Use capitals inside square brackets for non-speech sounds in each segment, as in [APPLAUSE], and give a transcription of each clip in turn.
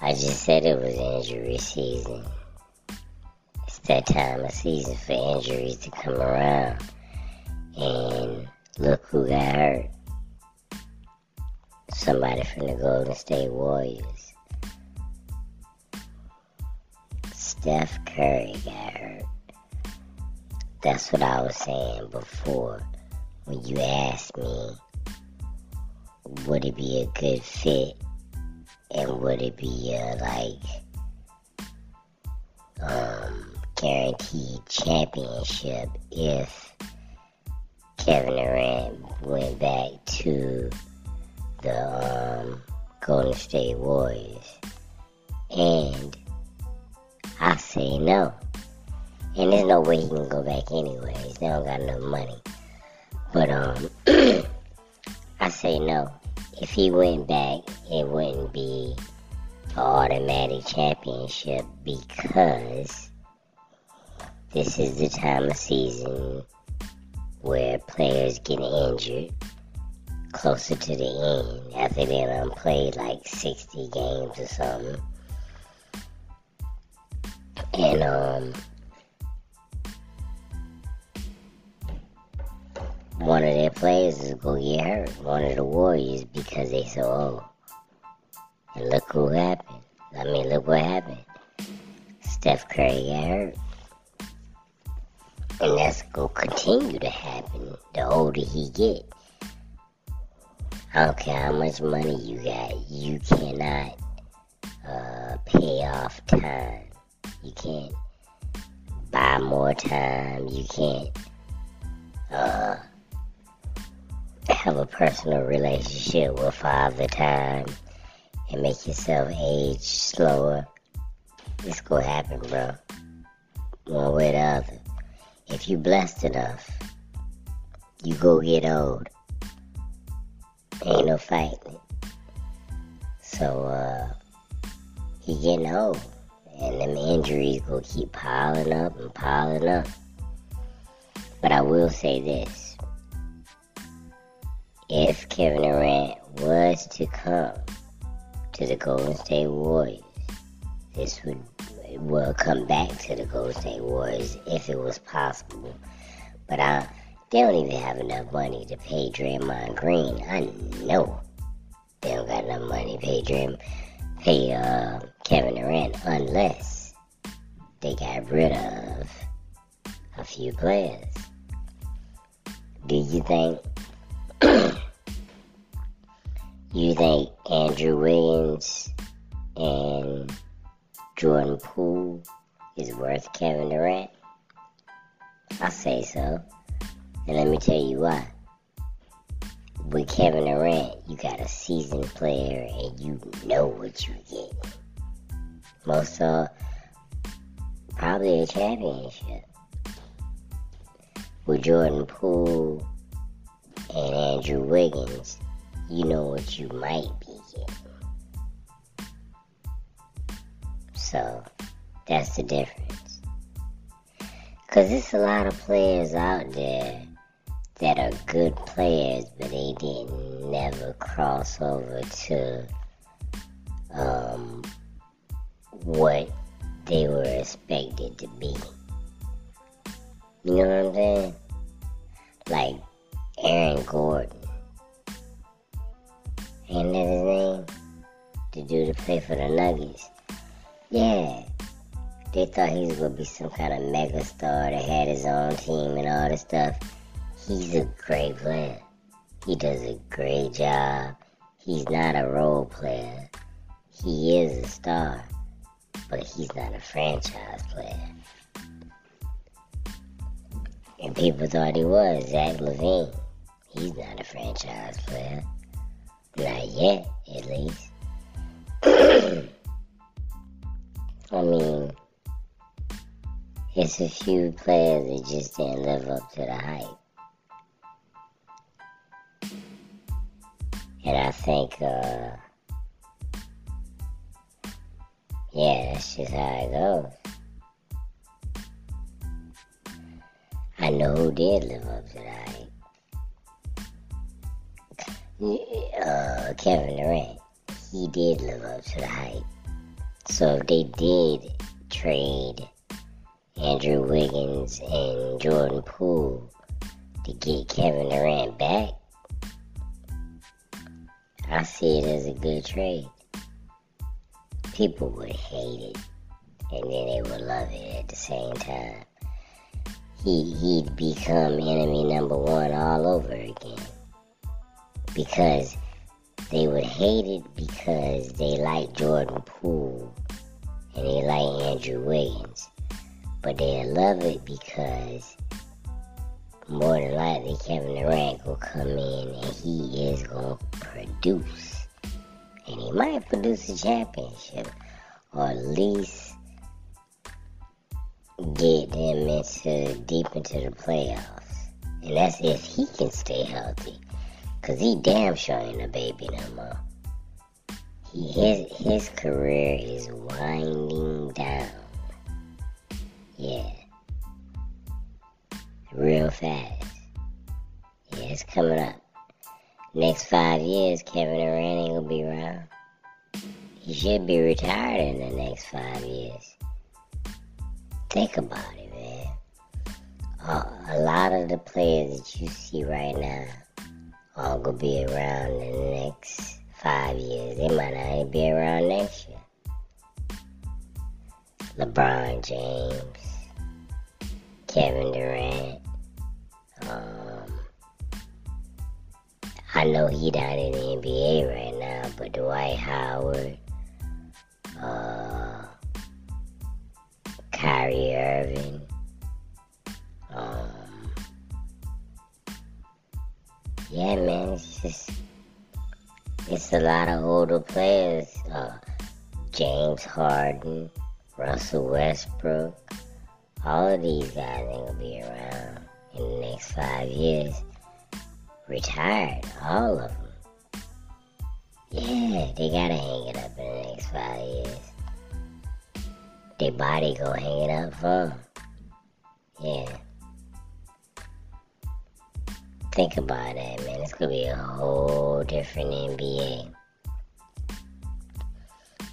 I just said it was injury season. It's that time of season for injuries to come around. And look who got hurt. Somebody from the Golden State Warriors. Steph Curry got hurt. That's what I was saying before when you asked me would it be a good fit and would it be a like um, guaranteed championship if Kevin Durant went back to the um, Golden State Warriors? And I say no. And there's no way he can go back anyways. They don't got enough money. But um [CLEARS THROAT] I say no. If he went back, it wouldn't be an automatic championship because this is the time of season where players get injured closer to the end after they done played like 60 games or something. And um one of their players is gonna get hurt, one of the Warriors, because they so old. And look who happened. I mean, look what happened. Steph Curry got hurt. And that's gonna continue to happen the older he get. I don't care how much money you got, you cannot uh, pay off time. You can't buy more time. You can't uh, have a personal relationship with Father Time and make yourself age slower. It's gonna happen, bro. One way or the other. If you blessed enough, you go get old. Ain't no fighting. So, uh, he getting old. And them injuries gonna keep piling up and piling up. But I will say this if Kevin Durant was to come to the Golden State Warriors, this would will come back to the Golden State Warriors if it was possible. But I, they don't even have enough money to pay Draymond Green. I know they don't got enough money to pay Draymond, pay uh, Kevin Durant unless they got rid of a few players. Do you think you think Andrew Wiggins and Jordan Poole is worth Kevin Durant? I say so. And let me tell you why. With Kevin Durant, you got a seasoned player and you know what you get. Most of probably a championship. With Jordan Poole and Andrew Wiggins, you know what you might be getting. So, that's the difference. Because there's a lot of players out there that are good players, but they didn't never cross over to um, what they were expected to be. You know what I'm saying? Like Aaron Gordon. His name? The dude to play for the Nuggets. Yeah. They thought he was gonna be some kind of mega star that had his own team and all this stuff. He's a great player. He does a great job. He's not a role player. He is a star, but he's not a franchise player. And people thought he was Zach LaVine. He's not a franchise player. Not yet, at least. [COUGHS] I mean, it's a few players that just didn't live up to the hype. And I think, uh, yeah, that's just how it goes. I know who did live up Uh, Kevin Durant. He did live up to the hype. So if they did trade Andrew Wiggins and Jordan Poole to get Kevin Durant back, I see it as a good trade. People would hate it, and then they would love it at the same time. He he'd become enemy number one all over again because they would hate it because they like Jordan Poole and they like Andrew Wiggins, but they love it because more than likely Kevin Durant will come in and he is going to produce. And he might produce a championship or at least get them into deep into the playoffs. And that's if he can stay healthy. Cause he damn sure ain't a baby no more. He, his, his career is winding down. Yeah real fast. Yeah, it's coming up. Next five years, Kevin Durant ain't gonna be around. He should be retired in the next five years. Think about it, man. A lot of the players that you see right now are gonna be around in the next five years. They might not be around next year. LeBron James, Kevin Durant. Um, I know he not in the NBA right now, but Dwight Howard, uh, Kyrie Irving, yeah, man, it's just it's a lot of older players. Uh, James Harden, Russell Westbrook. All of these guys ain't gonna be around in the next five years. Retired, all of them. Yeah, they gotta hang it up in the next five years. Their body go hang it up for them. Yeah. Think about that, man. It's gonna be a whole different NBA.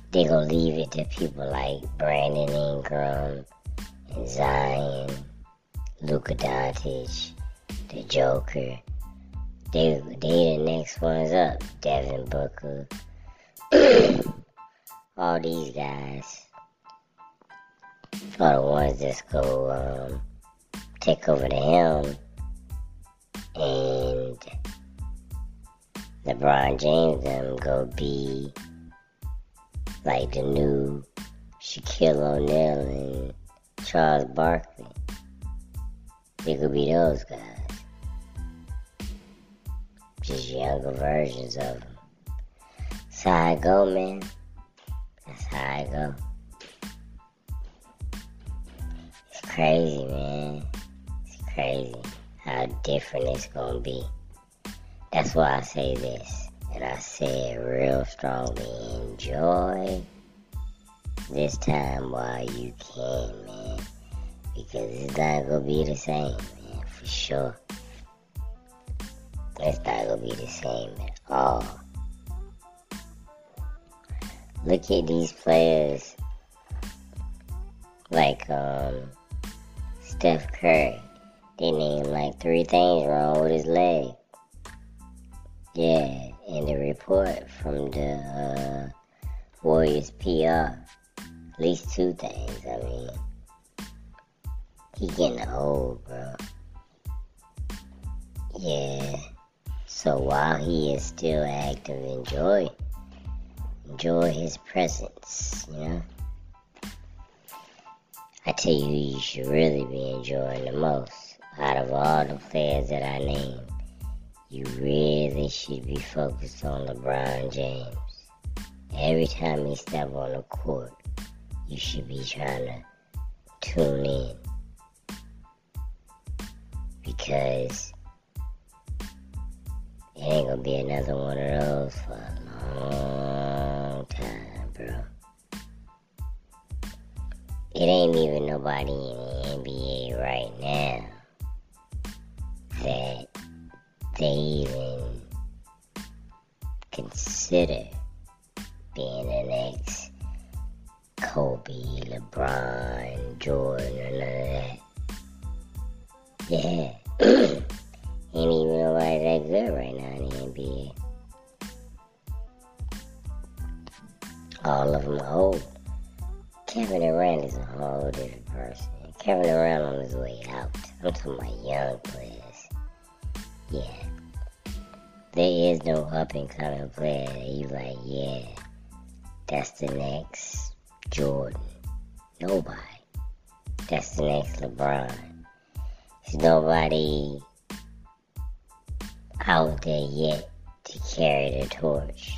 They gonna leave it to people like Brandon Ingram, Zion, Luka Doncic, the Joker. They they the next ones up. Devin Booker. [CLEARS THROAT] All these guys are the ones that's go um, take over the helm and LeBron James them go be like the new Shaquille O'Neal and Charles Barkley. They could be those guys. Just younger versions of them. That's how I go, man. That's how I go. It's crazy, man. It's crazy how different it's gonna be. That's why I say this, and I say it real strongly. Enjoy this time while you can, man. Because it's not gonna be the same, man, for sure. It's not gonna be the same at all. Look at these players like um Steph Curry. They named like three things wrong with his leg. Yeah, in the report from the uh, Warriors PR. At least two things, I mean. He getting old, bro. Yeah. So while he is still active, enjoy. Enjoy his presence, you know? I tell you you should really be enjoying the most. Out of all the players that I named, you really should be focused on LeBron James. Every time he step on the court, you should be trying to tune in. Because it ain't gonna be another one of those for a long time, bro. It ain't even nobody in the NBA right now that they even consider being the next Kobe, LeBron, Jordan, or none of that. Yeah. [CLEARS THROAT] Ain't even nobody that good right now in the NBA. All of them old. Kevin Durant is a whole different person. Kevin Durant on his way out. I'm talking about young players. Yeah. There is no up and coming player that you like, yeah, that's the next Jordan. Nobody. That's the next LeBron. There's nobody out there yet to carry the torch.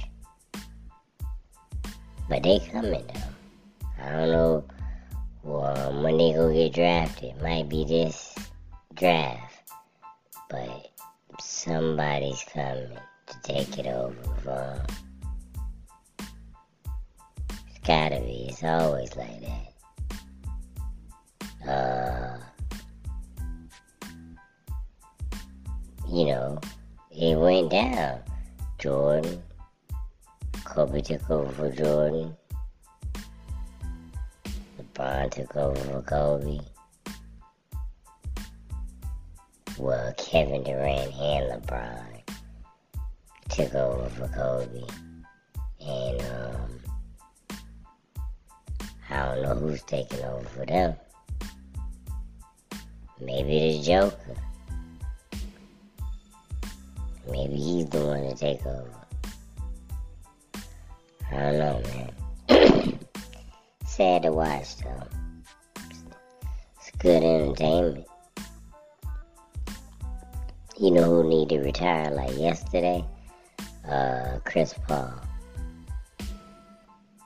But they coming though. I don't know well, when they go get drafted. Might be this draft. Somebody's coming to take it over from. It's gotta be. It's always like that. Uh, you know, it went down. Jordan, Kobe took over for Jordan. LeBron took over for Kobe. Well, Kevin Durant and LeBron took over for Kobe. And um, I don't know who's taking over for them. Maybe the Joker. Maybe he's the one to take over. I don't know, man. [COUGHS] Sad to watch, though. It's good entertainment. You know who need to retire like yesterday? Uh, Chris Paul.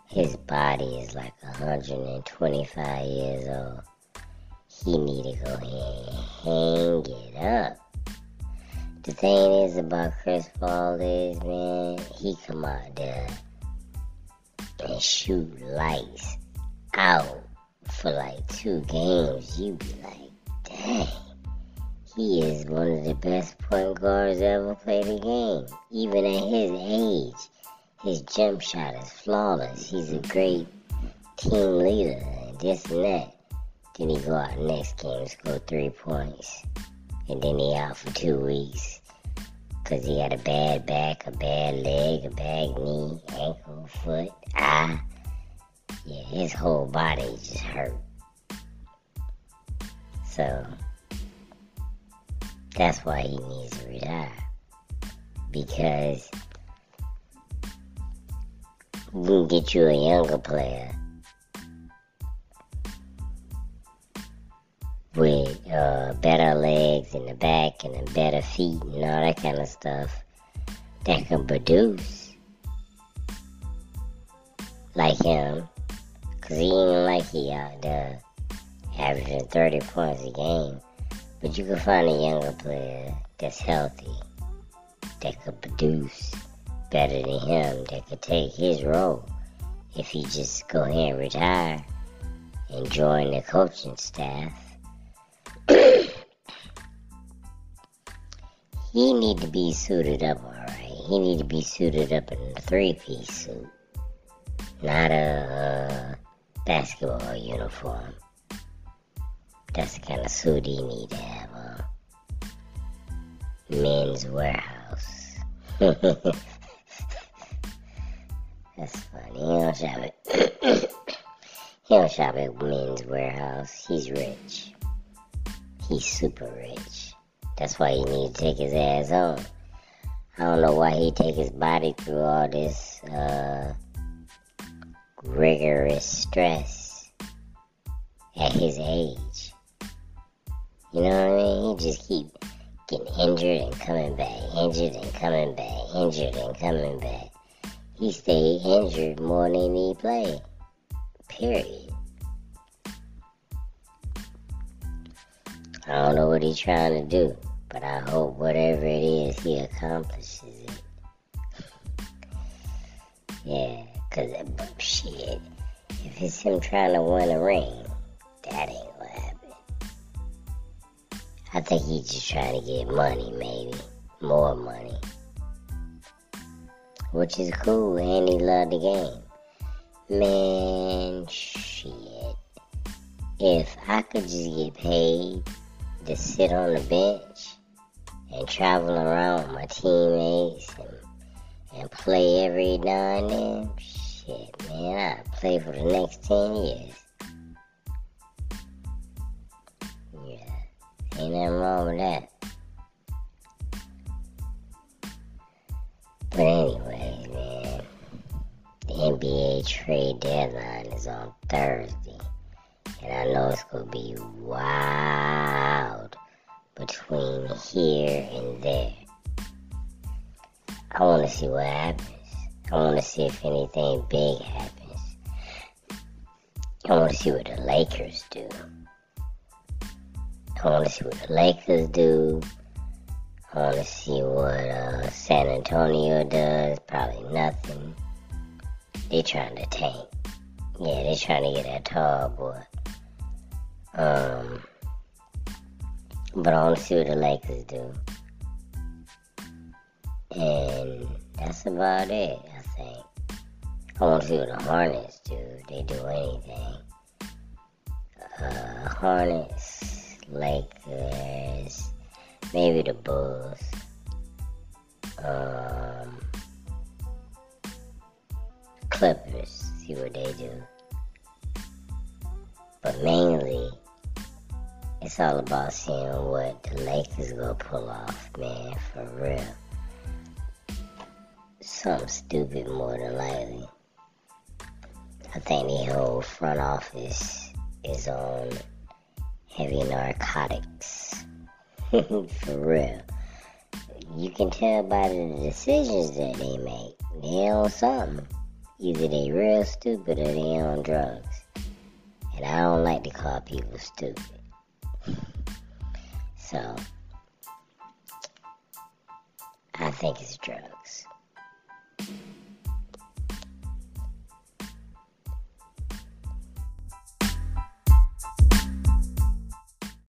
His body is like 125 years old. He need to go ahead and hang it up. The thing is about Chris Paul is, man, he come out there and shoot lights out for like two games. You be like, dang. He is one of the best point guards ever played the game. Even at his age, his jump shot is flawless. He's a great team leader and this and that. Then he go out next game, score three points. And then he out for two weeks. Cause he had a bad back, a bad leg, a bad knee, ankle, foot, eye. Yeah, his whole body just hurt. So that's why he needs to retire. Because we can get you a younger player with uh, better legs in the back and a better feet and all that kind of stuff that can produce like him. Because he ain't like he out there averaging 30 points a game. But you can find a younger player that's healthy, that could produce better than him, that could take his role if he just go ahead and retire and join the coaching staff. [COUGHS] he need to be suited up all right. He need to be suited up in a three-piece suit, not a uh, basketball uniform. That's the kind of suit he need to have Men's Wearhouse. [LAUGHS] That's funny. He don't shop at [COUGHS] he don't shop at Men's Wearhouse. He's rich. He's super rich. That's why he need to take his ass on. I don't know why he take his body through all this uh, rigorous stress at his age. You know what I mean? He just keep getting injured and coming back, injured and coming back, injured and coming back. He stayed injured more than he played. Period. I don't know what he's trying to do, but I hope whatever it is, he accomplishes it. [LAUGHS] yeah, cause shit, if it's him trying to win a ring, that ain't I think he's just trying to get money, maybe. More money. Which is cool, and he loved the game. Man, shit. If I could just get paid to sit on the bench and travel around with my teammates and, and play every now and then, shit, man, I'd play for the next 10 years. Nothing wrong with that. But anyway, man, the NBA trade deadline is on Thursday. And I know it's going to be wild between here and there. I want to see what happens. I want to see if anything big happens. I want to see what the Lakers do. I want to see what the Lakers do. I want to see what uh, San Antonio does. Probably nothing. They trying to tank. Yeah, they trying to get that tall boy. Um, but I want to see what the Lakers do. And that's about it, I think. I want to see what the Hornets do. They do anything. Uh, Hornets, Lakers, maybe the Bulls. Um, Clippers, see what they do. But mainly, it's all about seeing what the Lakers gonna pull off, man, for real. Something stupid more than likely. I think the whole front office is on heavy narcotics. [LAUGHS] for real. You can tell by the decisions that they make. They on something. Either they real stupid or they on drugs. And I don't like to call people stupid. [LAUGHS] So, I think it's drugs.